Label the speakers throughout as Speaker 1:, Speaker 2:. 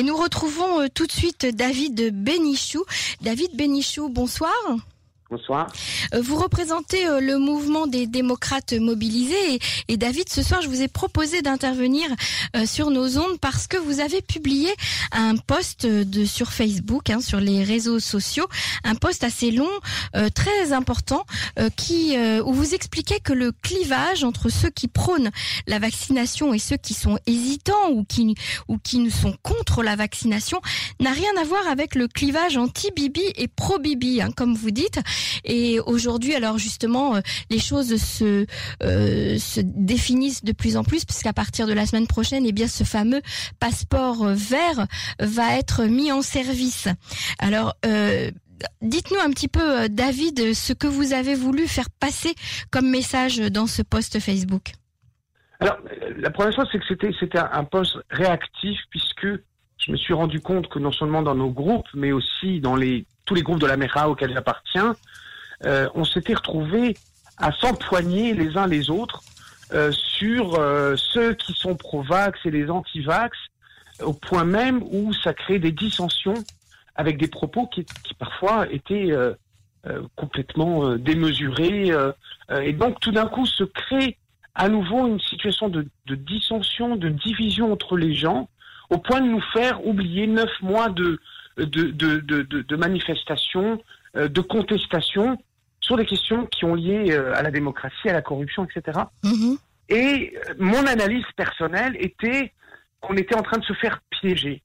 Speaker 1: Et nous retrouvons euh, tout de suite David Benichou. David Benichou, bonsoir.
Speaker 2: Bonsoir.
Speaker 1: Euh, vous représentez euh, le mouvement des démocrates mobilisés et, David, ce soir, je vous ai proposé d'intervenir euh, sur nos ondes parce que vous avez publié un post de sur Facebook, hein, sur les réseaux sociaux, un post assez long, très important, qui où vous expliquez que le clivage entre ceux qui prônent la vaccination et ceux qui sont hésitants ou qui ou qui ne sont contre la vaccination n'a rien à voir avec le clivage anti-Bibi et pro-Bibi, hein, comme vous dites. Et aujourd'hui, alors justement, euh, les choses se, euh, se définissent de plus en plus, puisqu'à partir de la semaine prochaine, eh bien, ce fameux passeport vert va être mis en service. Alors, euh, Dites-nous un petit peu, David, ce que vous avez voulu faire passer comme message dans ce post Facebook.
Speaker 2: Alors, la première chose, c'est que c'était, c'était un post réactif, puisque je me suis rendu compte que non seulement dans nos groupes, mais aussi dans les, tous les groupes de la MERA auxquels j'appartiens, euh, on s'était retrouvés à s'empoigner les uns les autres euh, sur euh, ceux qui sont pro-vax et les anti-vax, au point même où ça crée des dissensions avec des propos qui, parfois étaient complètement démesurés. et donc tout d'un coup se crée à nouveau une situation de, dissension, de division entre les gens, au point de nous faire oublier neuf mois de, de, de, de, de manifestations, de contestations, sur des questions qui ont lié euh, à la démocratie, à la corruption, etc. Et euh, mon analyse personnelle était qu'on était en train de se faire piéger.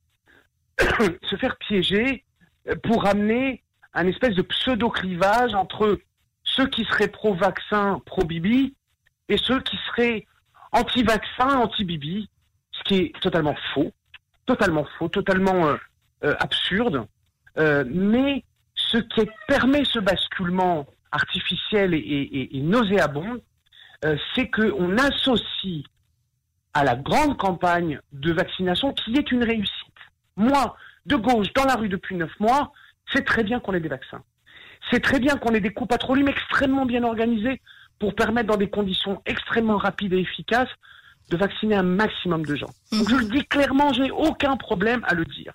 Speaker 2: se faire piéger euh, pour amener un espèce de pseudo-clivage entre ceux qui seraient pro-vaccin, pro-Bibi, et ceux qui seraient anti-vaccin, anti-Bibi, ce qui est totalement faux, totalement faux, totalement absurde. mais ce qui permet ce basculement artificielle et, nauséabonde, euh, c'est qu'on associe à la grande campagne de vaccination qui est une réussite. Moi, de gauche, dans la rue depuis neuf mois, c'est très bien qu'on ait des vaccins. C'est très bien qu'on ait des coupes patrouilles extrêmement bien organisées pour permettre dans des conditions extrêmement rapides et efficaces de vacciner un maximum de gens. Donc je le dis clairement, je n'ai aucun problème à le dire.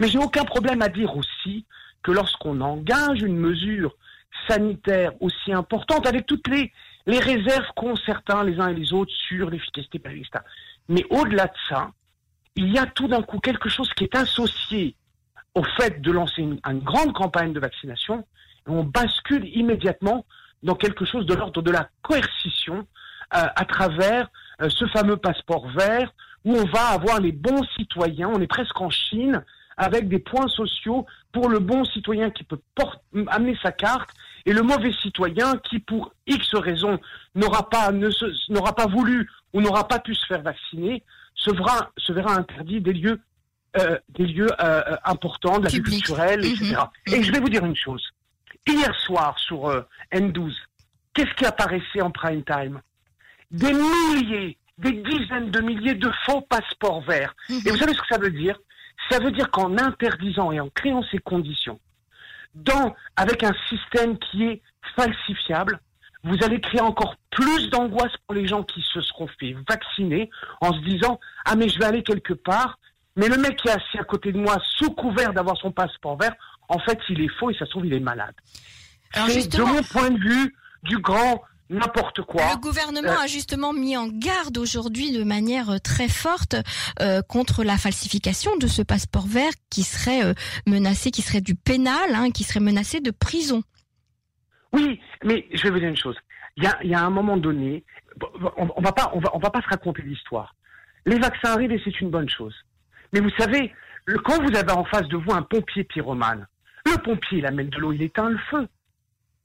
Speaker 2: Mais j'ai aucun problème à dire aussi que lorsqu'on engage une mesure sanitaire aussi importante, avec toutes les, les réserves qu'ont certains les uns et les autres sur l'efficacité pédagogique. Mais au-delà de ça, il y a tout d'un coup quelque chose qui est associé au fait de lancer une, grande campagne de vaccination, et on bascule immédiatement dans quelque chose de l'ordre de la coercition euh, à travers euh, ce fameux passeport vert, où on va avoir les bons citoyens, on est presque en Chine, avec des points sociaux pour le bon citoyen qui peut amener sa carte et le mauvais citoyen qui, pour X raisons, n'aura pas, n'aura pas voulu ou n'aura pas pu se faire vacciner, se verra, se verra interdit des lieux, euh, des lieux euh, euh, importants, de la vie culturelle, etc. Mhm. Et je vais vous dire une chose. Hier soir, sur N12, qu'est-ce qui apparaissait en prime time? Des milliers, des dizaines de milliers de faux passeports verts. Mhm. Et vous savez ce que ça veut dire? Ça veut dire qu'en interdisant et en créant ces conditions, dans, avec un système qui est falsifiable, vous allez créer encore plus d'angoisse pour les gens qui se seront fait vacciner en se disant ah mais je vais aller quelque part mais le mec qui est assis à côté de moi sous couvert d'avoir son passeport vert en fait il est faux et ça se trouve il est malade. C'est de mon point de vue du grand n'importe quoi.
Speaker 1: Le gouvernement euh, a justement mis en garde aujourd'hui de manière euh, très forte euh, contre la falsification de ce passeport vert qui serait menacé, qui serait du pénal, hein, qui serait menacé de prison.
Speaker 2: Oui, mais je vais vous dire une chose. Il y a, un moment donné, on, on va pas, on va, on va pas se raconter l'histoire. Les vaccins arrivent et c'est une bonne chose. Mais vous savez, quand vous avez en face de vous un pompier pyromane, le pompier il amène de l'eau, il éteint le feu.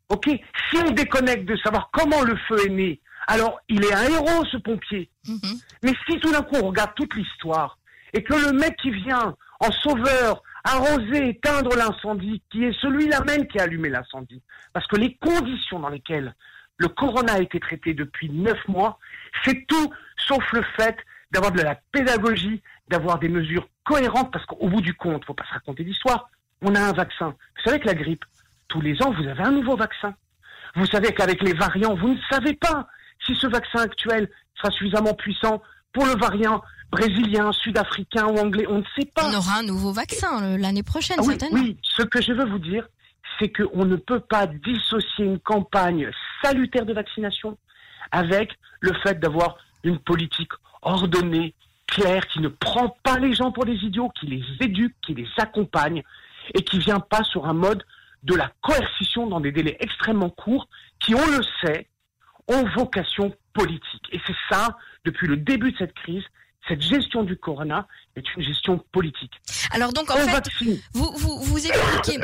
Speaker 2: Ok Si on déconnecte de savoir comment le feu est né, alors il est un héros, ce pompier. Mhm. Mais si tout d'un coup on regarde toute l'histoire et que le mec qui vient en sauveur arroser, éteindre l'incendie, qui est celui-là même qui a allumé l'incendie, parce que les conditions dans lesquelles le corona a été traité depuis neuf mois, c'est tout sauf le fait d'avoir de la pédagogie, d'avoir des mesures cohérentes, parce qu'au bout du compte, faut pas se raconter d'histoire, on a un vaccin. Vous savez que la grippe, tous les ans, vous avez un nouveau vaccin. Vous savez qu'avec les variants, vous ne savez pas si ce vaccin actuel sera suffisamment puissant pour le variant brésilien, sud-africain ou anglais, on ne sait pas.
Speaker 1: On aura un nouveau vaccin euh, l'année prochaine,
Speaker 2: Ah oui,
Speaker 1: certainement.
Speaker 2: oui, ce que je veux vous dire, c'est qu'on ne peut pas dissocier une campagne salutaire de vaccination avec le fait d'avoir une politique ordonnée, claire, qui ne prend pas les gens pour des idiots, qui les éduque, qui les accompagne et qui vient pas sur un mode de la coercition dans des délais extrêmement courts qui, on le sait, ont vocation politique. Et c'est ça, depuis le début de cette crise, cette gestion du corona est une gestion politique.
Speaker 1: Alors donc en
Speaker 2: On
Speaker 1: fait,
Speaker 2: vaccine.
Speaker 1: vous vous vous expliquez.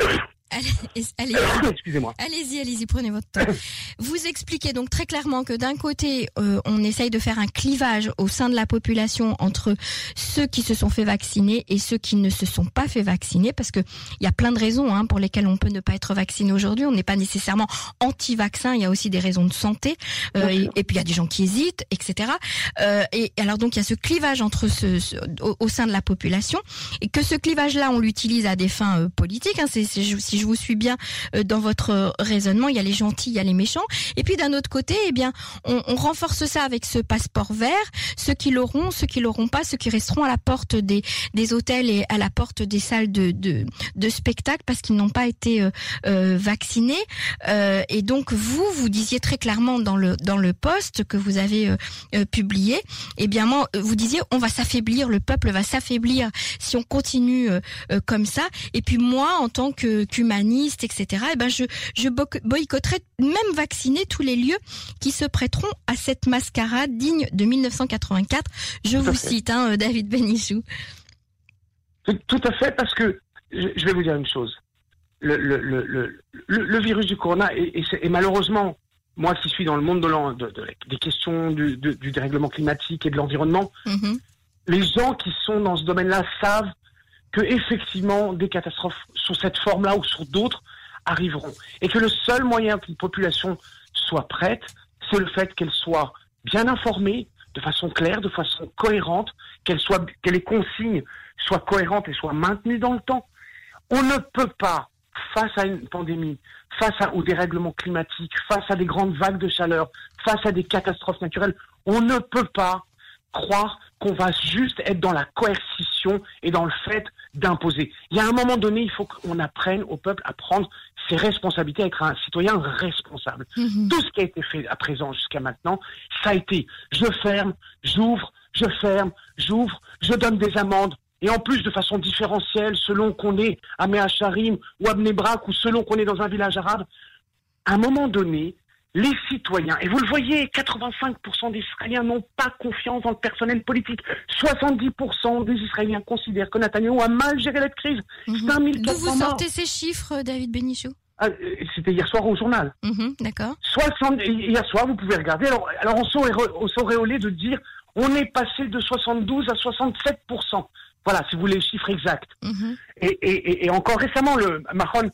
Speaker 1: Allez- Allez-y.
Speaker 2: Excusez-moi.
Speaker 1: Allez-y, allez-y, prenez votre temps. Vous expliquez donc très clairement que d'un côté, euh, on essaye de faire un clivage au sein de la population entre ceux qui se sont fait vacciner et ceux qui ne se sont pas fait vacciner, parce que il y a plein de raisons hein, pour lesquelles on peut ne pas être vacciné aujourd'hui. On n'est pas nécessairement anti-vaccin, il y a aussi des raisons de santé, euh, et, puis il y a des gens qui hésitent, etc. Euh, et alors donc il y a ce clivage entre ce, ce- au, au sein de la population, et que ce clivage-là, on l'utilise à des fins euh, politiques. Hein, c'est- si je vous suis bien euh, dans votre euh, raisonnement, il y a les gentils, il y a les méchants. Et puis d'un autre côté, eh bien, on, renforce ça avec ce passeport vert. Ceux qui l'auront, ceux qui l'auront pas, ceux qui resteront à la porte des, des hôtels et à la porte des salles de, de, spectacle parce qu'ils n'ont pas été euh, vaccinés. Et donc vous, vous disiez très clairement dans le dans le poste que vous avez publié, eh bien vous disiez on va s'affaiblir, le peuple va s'affaiblir si on continue comme ça. Et puis moi, en tant que etc., eh ben je je bo- boycotterai même vacciner tous les lieux qui se prêteront à cette mascarade digne de 1984. Je
Speaker 2: Tout
Speaker 1: vous cite, hein, David Benichou.
Speaker 2: Tout, tout à fait, parce que je, vais vous dire une chose. Le, le, le, le, le- le virus du corona, et, et c'est- et malheureusement, moi qui suis dans le monde de l'en- de- de- des questions du, de- du dérèglement climatique et de l'environnement,
Speaker 1: Mhm.
Speaker 2: les gens qui sont dans ce domaine-là savent que effectivement des catastrophes sur cette forme-là ou sur d'autres arriveront, et que le seul moyen qu'une population soit prête, c'est le fait qu'elle soit bien informée, de façon claire, de façon cohérente, qu'elle soit, que les consignes soient cohérentes et soient maintenues dans le temps. On ne peut pas, face à une pandémie, face à, au dérèglement climatique, face à des grandes vagues de chaleur, face à des catastrophes naturelles, on ne peut pas croire qu'on va juste être dans la coercition et dans le fait d'imposer. Il y a un moment donné, il faut qu'on apprenne au peuple à prendre ses responsabilités, à être un citoyen responsable.
Speaker 1: Mhm.
Speaker 2: Tout ce qui a été fait à présent jusqu'à maintenant, ça a été je ferme, j'ouvre, je ferme, j'ouvre, je donne des amendes. Et en plus de façon différentielle, selon qu'on est à Meacharim ou à Bnebrak ou selon qu'on est dans un village arabe, à un moment donné, les citoyens, et vous le voyez, 85% des Israéliens n'ont pas confiance dans le personnel politique. 70% des Israéliens considèrent que Netanyahu a mal géré la crise.
Speaker 1: Mhm. D'où
Speaker 2: 1400
Speaker 1: vous
Speaker 2: morts.
Speaker 1: sortez ces chiffres, David Benichou
Speaker 2: Ah, euh, C'était hier soir au journal.
Speaker 1: Mhm, D'accord.
Speaker 2: 60, hier soir, vous pouvez regarder. Alors, alors on auréolé de dire on est passé de 72 à 67 Voilà, si vous voulez les chiffres exacts.
Speaker 1: Mhm.
Speaker 2: Et, et- et- et encore récemment, le Mahon,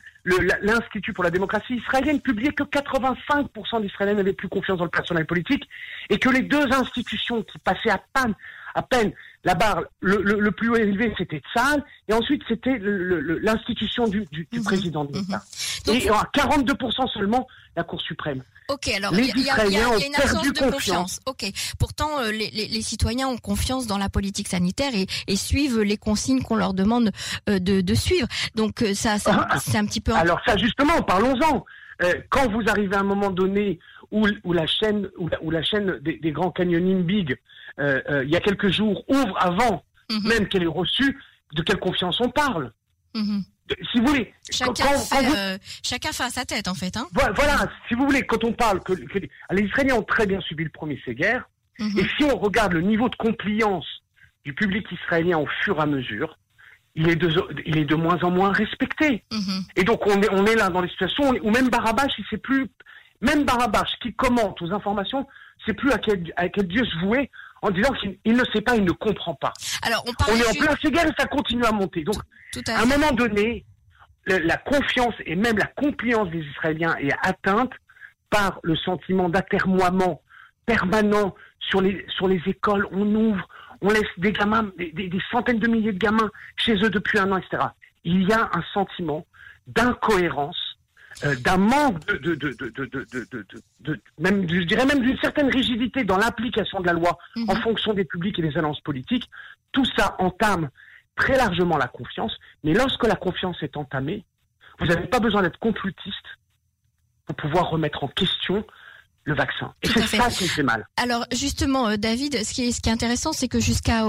Speaker 2: l'Institut pour la démocratie israélienne publiait que 85% d'Israéliens n'avaient plus confiance dans le personnel politique et que les deux institutions qui passaient à peine, à peine la barre, le, le- le plus haut élevé, c'était Tzahal et ensuite c'était l'institution du, du- du
Speaker 1: Mhm.
Speaker 2: président de l'État.
Speaker 1: Donc,
Speaker 2: Et à 42% seulement, la Cour suprême.
Speaker 1: Ok, alors
Speaker 2: Les
Speaker 1: il y, a- il y a- il y a
Speaker 2: Israéliens
Speaker 1: il y a
Speaker 2: ont
Speaker 1: une absence de
Speaker 2: confiance.
Speaker 1: confiance. Ok. Pourtant, euh, les, les- les citoyens ont confiance dans la politique sanitaire et, et suivent les consignes qu'on leur demande euh, de, de suivre. Donc euh, ça, ça-
Speaker 2: Ah.
Speaker 1: c'est un petit peu.
Speaker 2: Alors ça, justement, parlons-en. Euh, quand vous arrivez à un moment donné où, où la chaîne, où la, où la chaîne des, des grands canyonines big, il y a quelques jours, ouvre avant
Speaker 1: Mhm,
Speaker 2: même qu'elle ait reçu, de quelle confiance on parle?
Speaker 1: Mhm.
Speaker 2: Si vous voulez,
Speaker 1: Chacun,
Speaker 2: quand- quand
Speaker 1: fait,
Speaker 2: vous-
Speaker 1: euh, chacun fait à sa tête, en fait. Hein.
Speaker 2: voilà, si vous voulez, quand on parle que, que les Israéliens ont très bien subi le premier guerre,
Speaker 1: Mhm.
Speaker 2: et si on regarde le niveau de compliance du public israélien au fur et à mesure, il est de, il est de moins en moins respecté.
Speaker 1: Mhm.
Speaker 2: Et donc on est, on est là dans les situations où même Barabash, il sait plus, même Barabash qui commente aux informations, sait plus à quel, à quel Dieu se vouer en disant qu'il il ne sait pas, il ne comprend pas.
Speaker 1: Alors, on
Speaker 2: On est en plein guerre et ça continue à monter. Donc
Speaker 1: tout
Speaker 2: à
Speaker 1: à
Speaker 2: un moment donné, la confiance et même la compliance des Israéliens est atteinte par le sentiment d'atermoiement permanent sur les, sur les écoles. On ouvre, on laisse des gamins, des, des- des centaines de milliers de gamins chez eux depuis un an, etc. Il y a un sentiment d'incohérence d'un manque de, de, de, de, de, de, de, même, je dirais même d'une certaine rigidité dans l'application de la loi en
Speaker 1: Mhm.
Speaker 2: fonction des publics et des annonces politiques, tout ça entame très largement la confiance. Mais lorsque la confiance est entamée, vous n'avez pas besoin d'être complotiste pour pouvoir remettre en question le vaccin. Et
Speaker 1: Tout
Speaker 2: c'est ça qui fait mal.
Speaker 1: Alors justement, euh, David, ce qui est, ce qui est intéressant, c'est que jusqu'à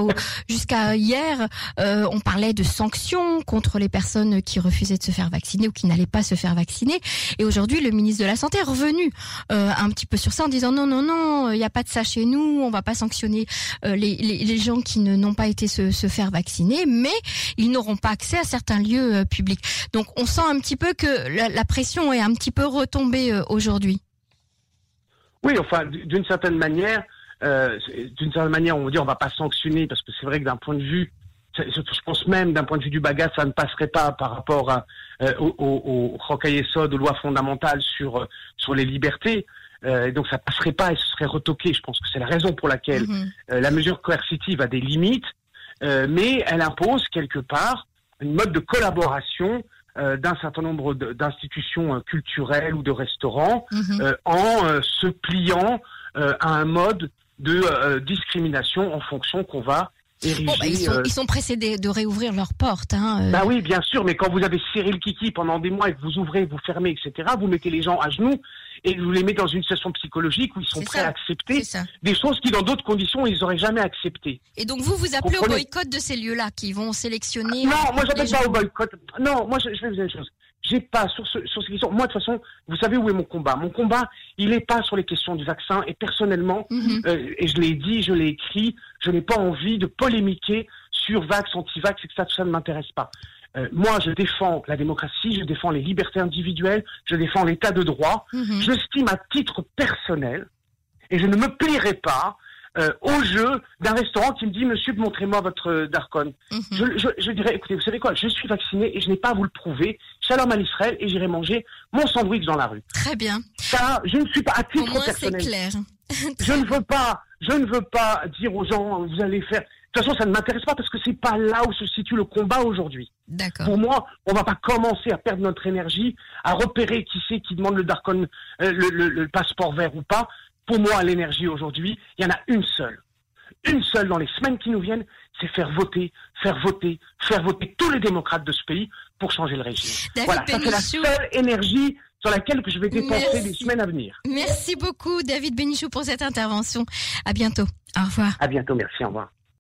Speaker 1: jusqu'à hier, euh, on parlait de sanctions contre les personnes qui refusaient de se faire vacciner ou qui n'allaient pas se faire vacciner. Et aujourd'hui, le ministre de la Santé est revenu euh, un petit peu sur ça en disant non, non, non, il n'y a pas de ça chez nous, on va pas sanctionner euh, les, les, les gens qui ne n'ont pas été se, se faire vacciner, mais ils n'auront pas accès à certains lieux euh, publics. Donc on sent un petit peu que la, la pression est un petit peu retombée euh, aujourd'hui.
Speaker 2: Oui, enfin, d'une certaine manière, euh, d'une certaine manière, on va dire, on va pas sanctionner parce que c'est vrai que d'un point de vue, je pense même d'un point de vue du bagage, ça ne passerait pas par rapport à, euh, au, au, au aux lois fondamentales sur euh, sur les libertés. Euh, et donc ça passerait pas et ce serait retoqué. Je pense que c'est la raison pour laquelle
Speaker 1: Mhm.
Speaker 2: euh, la mesure coercitive a des limites, euh, mais elle impose quelque part une mode de collaboration d'un certain nombre d'institutions euh, culturelles ou de restaurants
Speaker 1: Mhm.
Speaker 2: euh, en euh, se pliant euh, à un mode de euh, discrimination en fonction qu'on va
Speaker 1: Bon, bah, ils, sont,
Speaker 2: euh,
Speaker 1: ils sont pressés de, réouvrir leurs portes. Hein, euh.
Speaker 2: bah oui, bien sûr, mais quand vous avez Cyril Kiki pendant des mois et que vous ouvrez, vous fermez, etc., vous mettez les gens à genoux et vous les mettez dans une situation psychologique où ils sont prêts
Speaker 1: ça.
Speaker 2: à accepter des choses qui, dans d'autres conditions, ils n'auraient jamais acceptées.
Speaker 1: Et donc vous vous appelez au boycott de ces lieux-là qui vont sélectionner.
Speaker 2: Non, moi j'appelle
Speaker 1: gens.
Speaker 2: pas au boycott. Non, moi je, je vais vous dire une chose. J'ai pas sur ce, sur ces questions. Moi de toute façon, vous savez où est mon combat. Mon combat, il n'est pas sur les questions du vaccin. Et personnellement,
Speaker 1: Mhm.
Speaker 2: euh, et je l'ai dit, je l'ai écrit, je n'ai pas envie de polémiquer sur vax, anti-vax, et que ça, tout ça ne m'intéresse pas. Euh, moi, je défends la démocratie, je défends les libertés individuelles, je défends l'état de droit.
Speaker 1: Mhm.
Speaker 2: J'estime à titre personnel, et je ne me plierai pas euh, au jeu d'un restaurant qui me dit, monsieur, montrez-moi votre euh, Darcon.
Speaker 1: Mhm.
Speaker 2: Je, je, je dirais, écoutez, vous savez quoi, je suis vacciné et je n'ai pas à vous le prouver. Shalom à Israël et j'irai manger mon sandwich dans la rue.
Speaker 1: Très bien.
Speaker 2: Ça, je ne suis pas à titre
Speaker 1: moins
Speaker 2: personnel.
Speaker 1: clair.
Speaker 2: Je ne veux pas, je ne veux pas dire aux gens, vous allez faire. De toute façon, ça ne m'intéresse pas parce que c'est pas là où se situe le combat aujourd'hui.
Speaker 1: D'accord.
Speaker 2: Pour moi, on va pas commencer à perdre notre énergie, à repérer qui c'est qui demande le Darkon, euh, le, le- le passeport vert ou pas. Pour moi, l'énergie aujourd'hui, il y en a une seule. Une seule dans les semaines qui nous viennent, c'est faire voter, faire voter, faire voter tous les démocrates de ce pays pour changer le régime.
Speaker 1: David
Speaker 2: voilà, ça c'est la seule énergie sur laquelle que je vais dépenser
Speaker 1: Merci.
Speaker 2: des semaines à venir.
Speaker 1: Merci beaucoup David Benichou pour cette intervention. À bientôt. Au revoir.
Speaker 2: À bientôt, merci, au revoir.